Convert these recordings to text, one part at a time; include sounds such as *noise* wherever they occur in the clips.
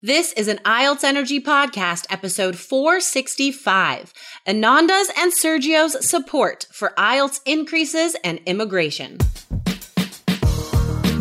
This is an IELTS Energy Podcast, episode 465. Ananda's and Sergio's support for IELTS increases and immigration.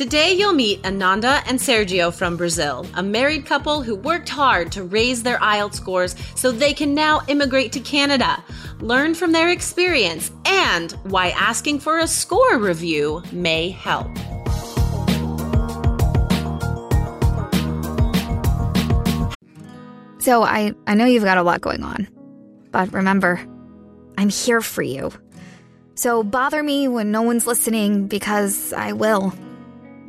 Today you'll meet Ananda and Sergio from Brazil, a married couple who worked hard to raise their IELTS scores so they can now immigrate to Canada. Learn from their experience and why asking for a score review may help. So I, I know you've got a lot going on, but remember, I'm here for you. So bother me when no one's listening because I will.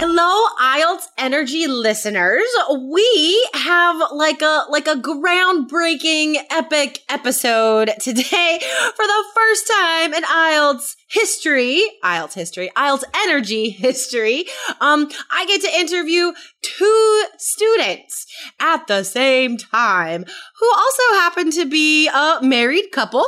Hello, IELTS Energy listeners. We have like a like a groundbreaking epic episode today *laughs* for the first time in IELTS history, IELTS history, IELTS Energy history. Um, I get to interview two students at the same time who also happen to be a married couple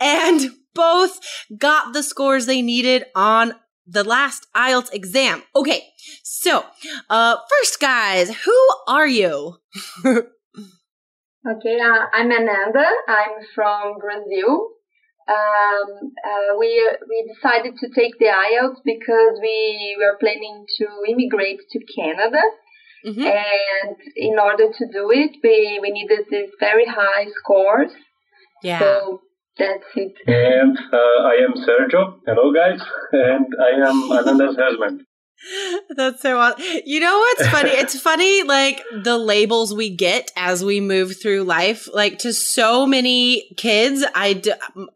and both got the scores they needed on the last IELTS exam. Okay, so uh, first, guys, who are you? *laughs* okay, uh, I'm Ananda. I'm from Brazil. Um, uh, we we decided to take the IELTS because we were planning to immigrate to Canada. Mm-hmm. And in order to do it, we, we needed these very high scores. Yeah. So that's it. And uh, I am Sergio. Hello, guys. And I am *laughs* Ananda's husband. *laughs* That's so awesome. You know what's funny? it's *laughs* funny, like the labels we get as we move through life. Like to so many kids, I d-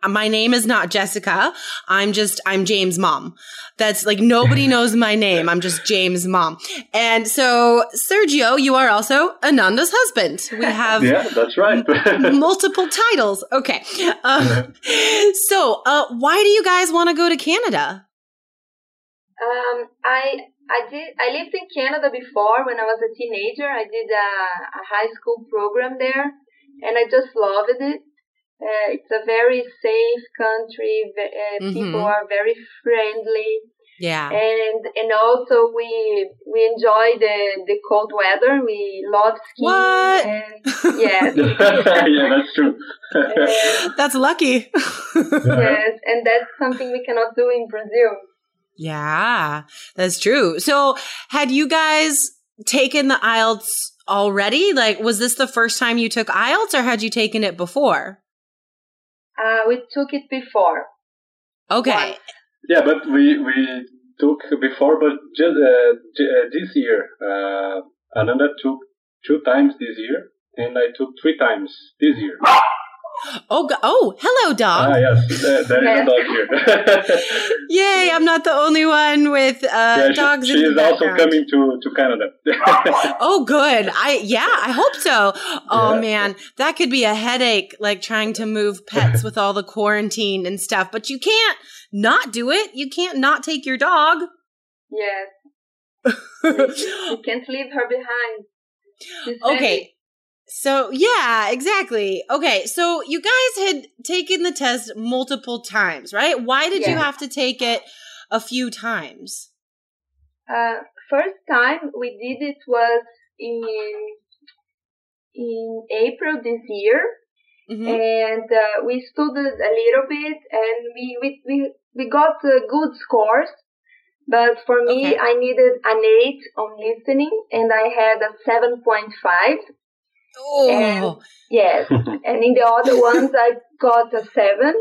my name is not Jessica. I'm just I'm James' mom. That's like nobody *laughs* knows my name. I'm just James' mom. And so Sergio, you are also Ananda's husband. We have yeah, that's right. m- multiple titles. Okay. Uh, so, uh, why do you guys want to go to Canada? Um, I I did I lived in Canada before when I was a teenager. I did a, a high school program there, and I just loved it. Uh, it's a very safe country. Uh, mm-hmm. People are very friendly. Yeah. And and also we we enjoy the the cold weather. We love skiing. What? And, *laughs* yes. *laughs* yeah, that's true. that's lucky. *laughs* yes, and that's something we cannot do in Brazil. Yeah, that's true. So, had you guys taken the IELTS already? Like, was this the first time you took IELTS or had you taken it before? Uh, we took it before. Okay. Once. Yeah, but we, we took before, but just uh, uh, this year, uh, Ananda took two times this year, and I took three times this year. Oh, oh, hello, dog. Ah, yes, there, there is a dog here. *laughs* Yay! I'm not the only one with uh, yeah, dogs. She, she is also coming to, to Canada. *laughs* oh, good. I yeah, I hope so. Oh yeah. man, that could be a headache, like trying to move pets *laughs* with all the quarantine and stuff. But you can't not do it. You can't not take your dog. Yes. you can't leave her behind. She's okay. So, yeah, exactly. Okay, so you guys had taken the test multiple times, right? Why did yeah. you have to take it a few times? Uh, first time we did it was in in April this year, mm-hmm. and uh, we studied a little bit, and we we we, we got uh, good scores. But for me, okay. I needed an eight on listening, and I had a seven point five. Oh. And, yes. *laughs* and in the other ones, I got a seven.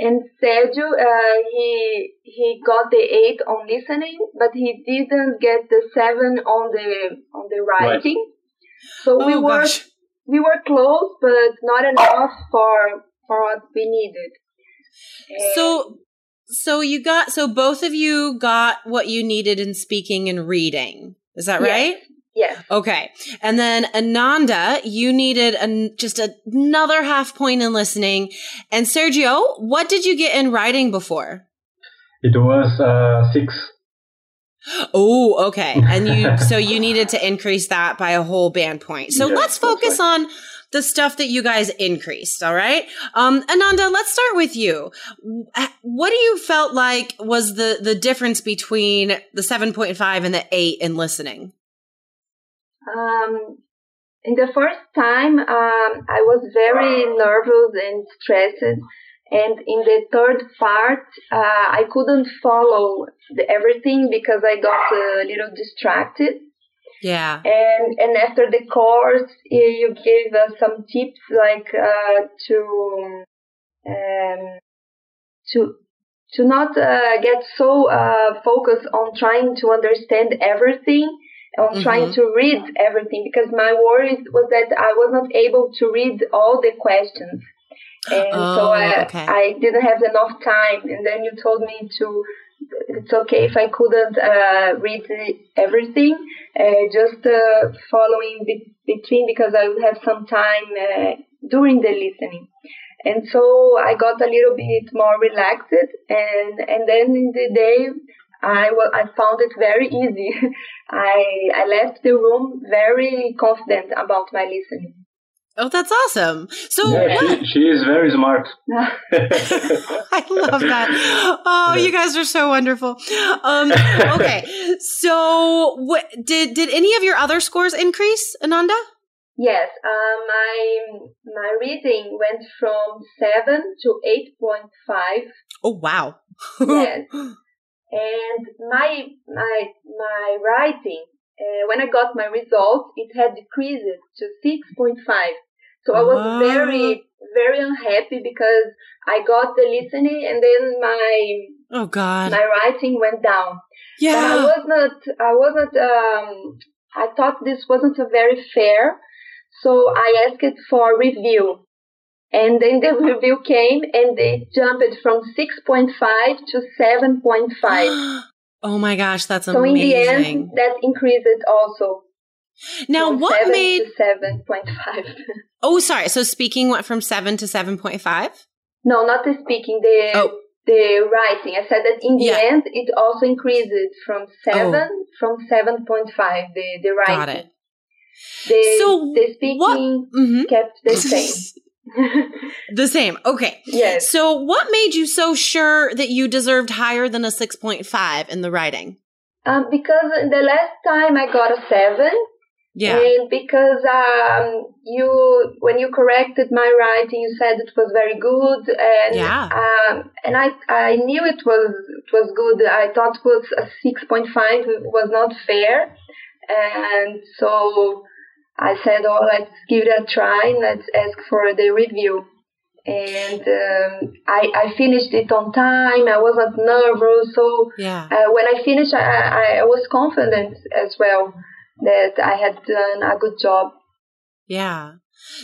And Sergio, uh, he he got the eight on listening, but he didn't get the seven on the on the writing. Right. So we oh, were gosh. we were close, but not enough for for what we needed. And so so you got so both of you got what you needed in speaking and reading. Is that yes. right? Yes. Okay. And then Ananda, you needed an, just another half point in listening. And Sergio, what did you get in writing before? It was uh, six. Oh, okay. And you, *laughs* so you needed to increase that by a whole band point. So yes, let's focus right. on the stuff that you guys increased. All right. Um, Ananda, let's start with you. What do you felt like was the, the difference between the 7.5 and the eight in listening? Um, in the first time, um, I was very nervous and stressed. And in the third part, uh, I couldn't follow the, everything because I got a little distracted. Yeah. And and after the course, you gave us some tips like uh, to um, to to not uh, get so uh, focused on trying to understand everything on mm-hmm. trying to read everything because my worry was that I was not able to read all the questions. And oh, so I, okay. I didn't have enough time. And then you told me to, it's okay if I couldn't uh, read everything, uh, just uh, following be- between because I would have some time uh, during the listening. And so I got a little bit more relaxed, and and then in the day I well, I found it very easy. *laughs* I I left the room very confident about my listening. Oh, that's awesome. So yeah, she, she, is very smart. *laughs* *laughs* I love that. Oh, you guys are so wonderful. Um, okay, so what did did any of your other scores increase, Ananda? Yes, uh, my my reading went from seven to eight point five. Oh wow! yes, and my my my writing uh, when I got my results, it had decreased to six point five. So I was very very unhappy because I got the listening and then my oh god my writing went down. Yeah, but I was not I wasn't um I thought this wasn't a very fair. So I asked for review and then the review came and they jumped from 6.5 to 7.5. *gasps* oh my gosh, that's so amazing. So in the end, that increased also. Now, what seven made. 7.5. *laughs* oh, sorry. So speaking went from 7 to 7.5? No, not the speaking, the. Oh. The writing. I said that in the yeah. end, it also increased from seven oh. from seven point five. The the writing. Got it. The, so the speaking mm-hmm. kept the *laughs* same. *laughs* the same. Okay. Yes. So, what made you so sure that you deserved higher than a 6.5 in the writing? Um, because the last time I got a 7. Yeah. And because um, you, when you corrected my writing, you said it was very good, and yeah. um, and I I knew it was it was good. I thought it was a six point five was not fair, and so I said, oh, let's give it a try. Let's ask for the review. And um, I, I finished it on time. I wasn't nervous. So yeah. uh, when I finished, I, I was confident as well that I had done a good job. Yeah.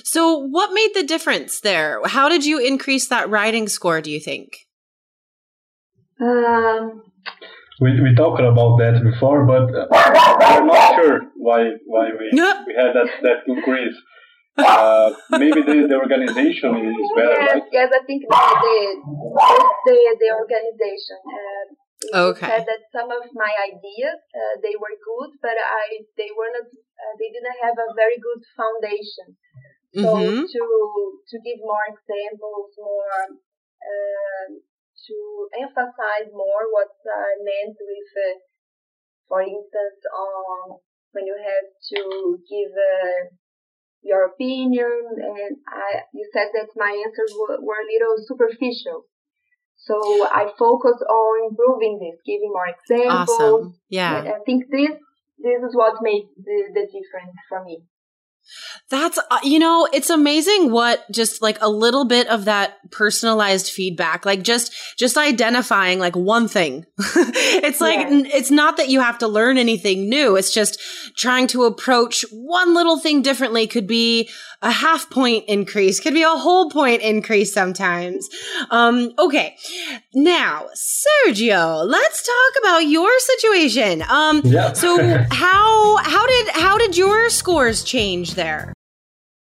So what made the difference there? How did you increase that writing score, do you think? Um, we we talked about that before, but uh, we're not *laughs* sure why why we we had that that increase. Uh, maybe the, the organization is better, yes, right? Yes, I think the the the, the organization. Uh, okay. Said that some of my ideas uh, they were good, but I they were not uh, they didn't have a very good foundation. So mm-hmm. to to give more examples, more uh, to emphasize more what I meant with, uh, for instance, um, when you have to give uh, your opinion, and I, you said that my answers were, were a little superficial. So I focus on improving this, giving more examples. Awesome. Yeah. I think this this is what made the, the difference for me. That's, uh, you know, it's amazing what just like a little bit of that personalized feedback, like just, just identifying like one thing. *laughs* it's like, Yeah. it's not that you have to learn anything new. It's just trying to approach one little thing differently could be a half point increase, could be a whole point increase sometimes. Um, okay. Now, Sergio, let's talk about your situation. Um, Yeah. so *laughs* how, how did, how did your scores change there?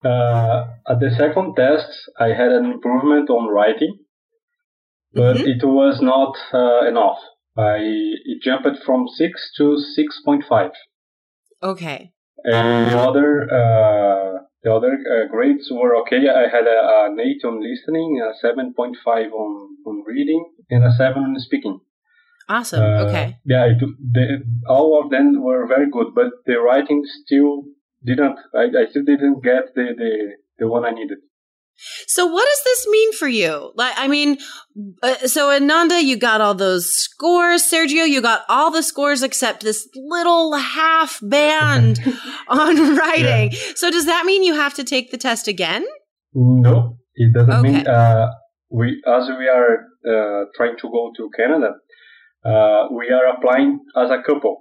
Uh, at the second test, I had an improvement on writing, but Mhm. it was not uh, enough. I it jumped from six to six point five, Okay. and the other uh, the other uh, grades were okay. I had a, an eight on listening, a seven point five on on reading, and a seven on speaking. Awesome. Uh, okay. Yeah, it, the, all of them were very good, but the writing still didn't. I, I still didn't get the, the the one I needed. So what does this mean for you? Like, I mean, uh, so Ananda, you got all those scores. Sergio, you got all the scores except this little half band *laughs* on writing. So does that mean you have to take the test again? No, it doesn't mean uh, we as we are uh, trying to go to Canada, uh, we are applying as a couple.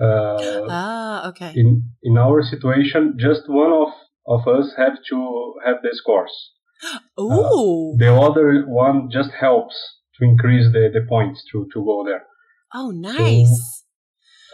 Uh, Ah, okay. in in our situation, just one of of us have to have the scores. *gasps* Ooh. The other one just helps to increase the, the points to, to go there. oh, nice.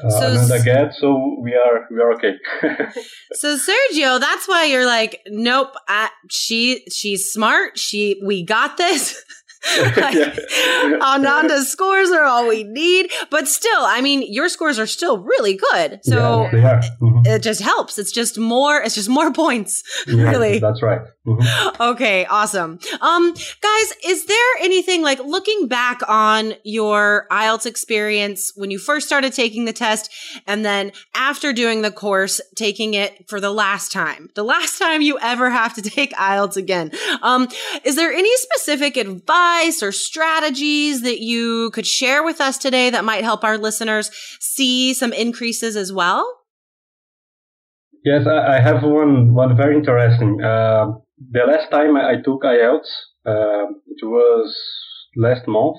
Uh, So Ananda get, so we are we are okay. *laughs* *laughs* So Sergio, that's why you're like, nope. I, she she's smart. She we got this. *laughs* *laughs* like, Yeah. Ananda's scores are all we need, but still, I mean, your scores are still really good. So yeah. Mhm. it just helps. It's just more. It's just more *laughs* points. Yeah, really. that's right. Mhm. Okay, awesome. Um, guys, is there anything like looking back on your IELTS experience when you first started taking the test and then after doing the course, taking it for the last time, the last time you ever have to *laughs* take IELTS again? Um, is there any specific advice or strategies that you could share with us today that might help our listeners see some increases as well? Yes, I, I have one one very interesting. Uh, the last time I took IELTS, uh, it was last month.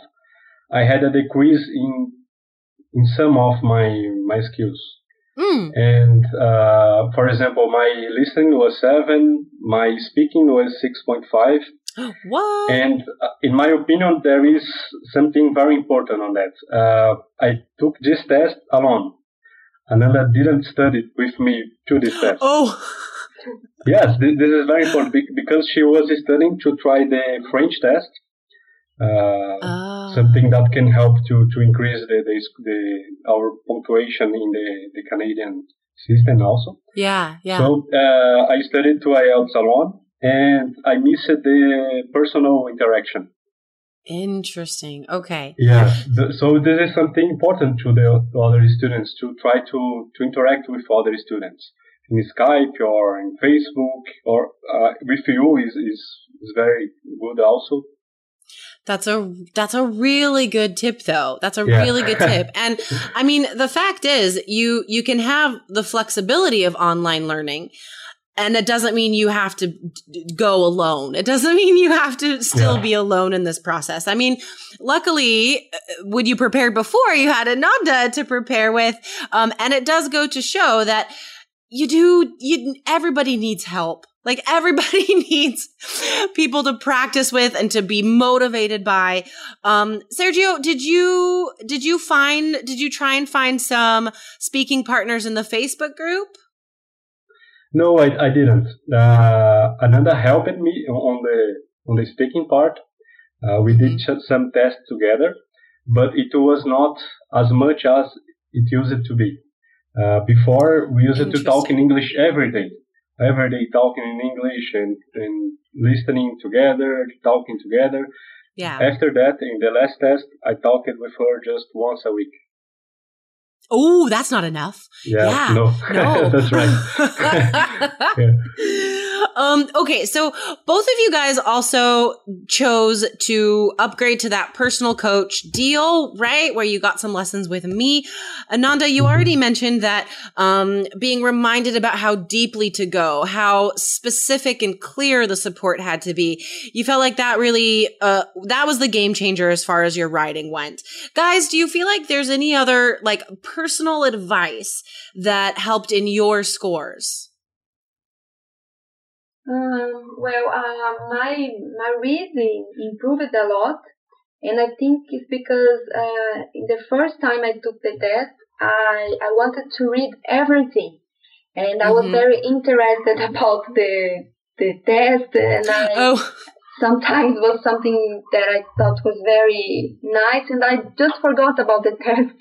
I had a decrease in in some of my my skills. Mm, And uh, for example, my listening was seven, my speaking was six point five, *gasps* what? and uh, in my opinion, there is something very important on that. Uh, I took this test alone. Ananda didn't study with me to this test. *gasps* oh. Yes, this, is very important because she was studying to try the French test. Uh, Ah. something that can help to, to increase the, the, the our punctuation in the, the Canadian system also. Yeah, yeah. So uh, I studied to IELTS alone and I missed the personal interaction. Interesting. Okay. Yeah. So this is something important to the other students to try to, to interact with other students in Skype or in Facebook or uh, with you is, is, is very good also. That's a that's a really good tip though. That's a Yeah. really good *laughs* tip. And I mean, the fact is you you can have the flexibility of online learning and it doesn't mean you have to d- go alone. It doesn't *laughs* mean you have to still Yeah. be alone in this process. I mean, luckily, uh, when you prepared before, you had Ananda to prepare with. Um, and it does go to show that you do, you, everybody needs help. Like everybody *laughs* needs people to practice with and to be motivated by. Um, Sergio, did you, did you find, did you try and find some speaking partners in the Facebook group? No, I, I didn't. Uh, Ananda helped me on the on the speaking part. Uh, we did Mm-hmm. some tests together, but it was not as much as it used to be. Uh, before we used to talk in English every day, every day talking in English and, and listening together, talking together. Yeah. After that, in the last test, I talked with her just once a week. Oh, that's not enough. Yeah, Yeah, no, No. *laughs* that's right. *laughs* *laughs* Yeah. Um, okay, so both of you guys also chose to upgrade to that personal coach deal, right? Where you got some lessons with me. Ananda, you already mentioned that um, being reminded about how deeply to go, how specific and clear the support had to be. You felt like that really, uh, that was the game changer as far as your writing went. Guys, do you feel like there's any other like personal advice that helped in your scores? Um, well, uh, my my reading improved a lot, and I think it's because uh, in the first time I took the test, I I wanted to read everything, and I was Mhm. very interested *laughs* about the the test, and I Oh, sometimes was something that I thought was very nice, and I just forgot about the *laughs* test.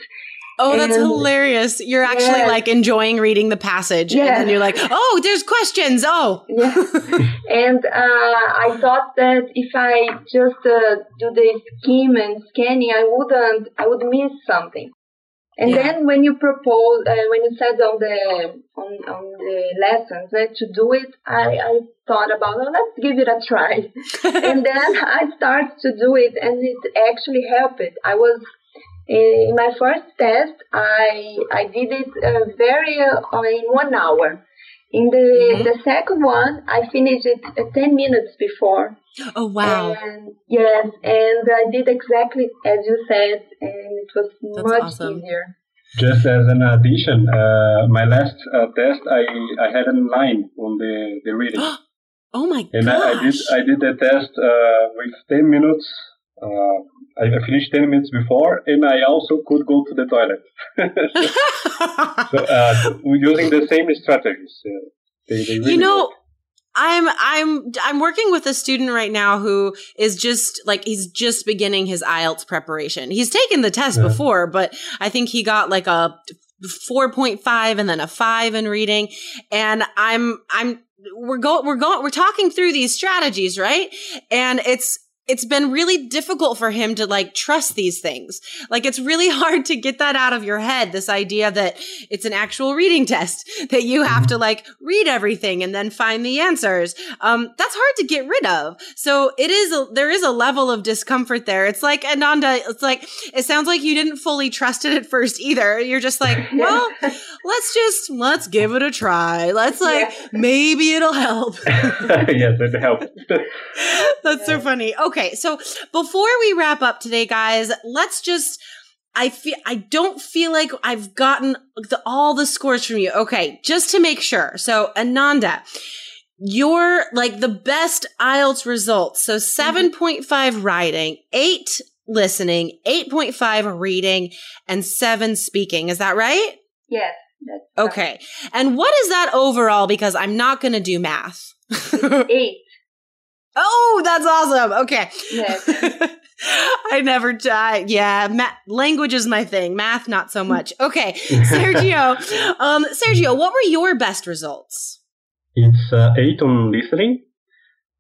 Oh, that's And- hilarious. You're actually Yes. like enjoying reading the passage, and then you're like, oh, there's questions. Oh, Yeah. *laughs* and uh, I thought that if I just uh, do the skim and scanning, I wouldn't, I would miss something. And Yeah. then when you propose, uh, when you said on the on, on the lessons that to do it, I, I thought about, oh, let's give it a try. *laughs* and then I started to do it, and it actually helped. I was in my first test. I I did it uh, very uh, in one hour. In the Mhm. the second one, I finished it uh, ten minutes before. oh, wow. And yes, and I did exactly as you said, and it was That's much awesome. easier. Just as an addition, uh, my last uh, test, I, I had a nine on the, the reading. *gasps* oh my And gosh. I, I did I did the test uh, with ten minutes. Uh, I finished ten minutes before, and I also could go to the toilet. *laughs* so uh, we're using the same strategies. Uh, they, they really you know, work. I'm I'm I'm working with a student right now who is just like he's just beginning his IELTS preparation. He's taken the test Yeah. before, but I think he got like a 4.5 and then a 5 in reading and I'm I'm we're going we're going we're talking through these strategies, right? And it's it's been really difficult for him to like trust these things. Like it's really *laughs* hard to get that out of your head. This idea that it's an actual reading test *laughs* that you have to like read everything and then find the answers. Um, that's hard to get rid of. So it is, a, there is a level of discomfort there. It's like Ananda, it's like, it sounds like you didn't fully trust it at first either. You're just like, *laughs* well, let's just, let's give it a try. Let's like, Yeah. maybe it'll help. yes, it helped. That's so funny. Okay, so before we wrap up today, guys, let's just. I feel I don't feel like I've gotten the, all the scores from you. Okay, just to make sure. So Ananda, you're like the best IELTS results. So 7.5 mm-hmm. writing, 8 listening, 8.5 reading, and 7 speaking. Is that right? Yes. That's Okay. And what is that overall? Because I'm not going to do math. *laughs* Eight. Oh, that's awesome. Okay. Yes. *laughs* I never die. Yeah, ma- language is my thing. Math, not so much. Okay, *laughs* Sergio. um, Sergio, what were your best results? It's uh, 8 on listening,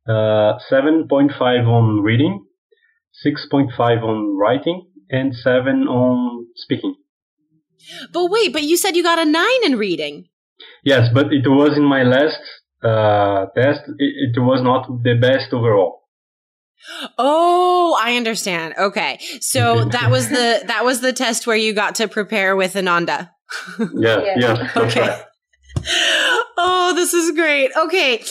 uh, 7.5 on reading, 6.5 on writing, and 7 on speaking. But wait, but you said you got a nine in reading. Yes, but it was in my last uh, test. It, it was not the best overall. Oh, I understand. Okay, so *laughs* that was the that was the test where you got to prepare with Ananda. yeah, Yeah. yes, that's Okay. right. *laughs* Oh, this is great. Okay,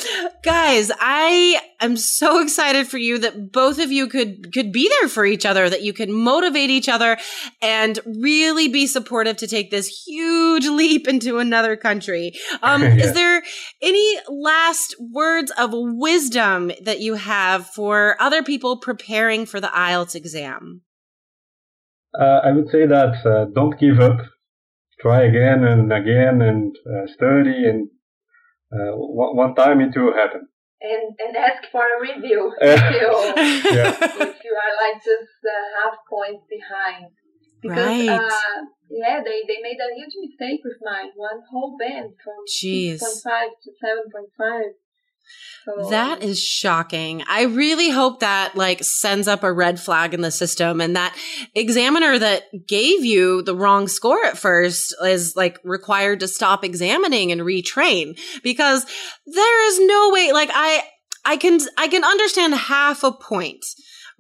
guys, I am so excited for you that both of you could could be there for each other, that you could motivate each other and really be supportive to take this huge leap into another country. Um, *laughs* Yeah. Is there any last words of wisdom that you have for other people preparing for the IELTS exam? Uh, I would say that uh, don't give up. Try again and again and uh, study and uh, one, one time it will happen. And, and ask for a review *laughs* if, you, yeah. if you are like just half points behind. Because, right. Uh, yeah, they, they made a huge mistake with mine. One whole band from Jeez. 6.5 to 7.5. That oh. is shocking. I really hope that like sends up a red flag in the system and that examiner that gave you the wrong score at first is like required to stop examining and retrain because there is no way like I I can I can understand half a point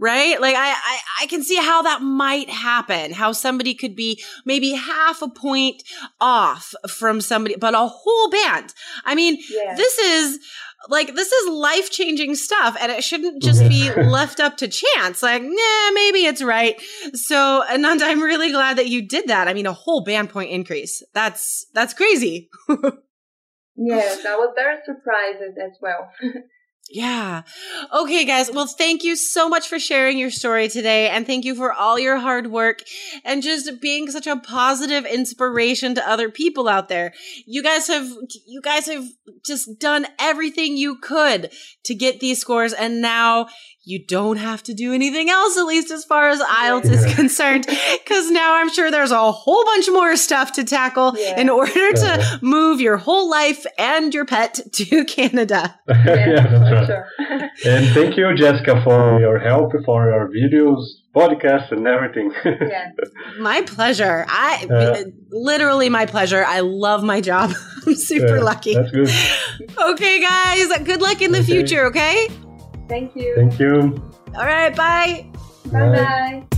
right? Like I, I, I, can see how that might happen, how somebody could be maybe half a point off from somebody, but a whole band. I mean, yeah. this is like this is life changing stuff and it shouldn't just be *laughs* left up to chance. Like, nah, maybe it's right. So Ananda, I'm really glad that you did that. I mean, a whole band point increase. That's, that's crazy. *laughs* yes, I was very surprised as well. *laughs* Yeah. Okay, guys. Well, thank you so much for sharing your story today. And thank you for all your hard work and just being such a positive inspiration to other people out there. You guys have, you guys have just done everything you could to get these scores. And now you don't have to do anything else, at least as far as IELTS yeah. is concerned. Cause now I'm sure there's a whole bunch more stuff to tackle yeah. in order to move your whole life and your pet to *laughs* Canada. *laughs* yeah, that's *laughs* right. and thank you, Jessica, for your help, for your videos, podcasts, and everything. *laughs* yeah. My pleasure. I uh, literally my pleasure. I love my job. *laughs* I'm super yeah, lucky. That's good. Okay, guys. Good luck in the okay. future, okay? Thank you. Thank you. All right. Bye. Bye bye.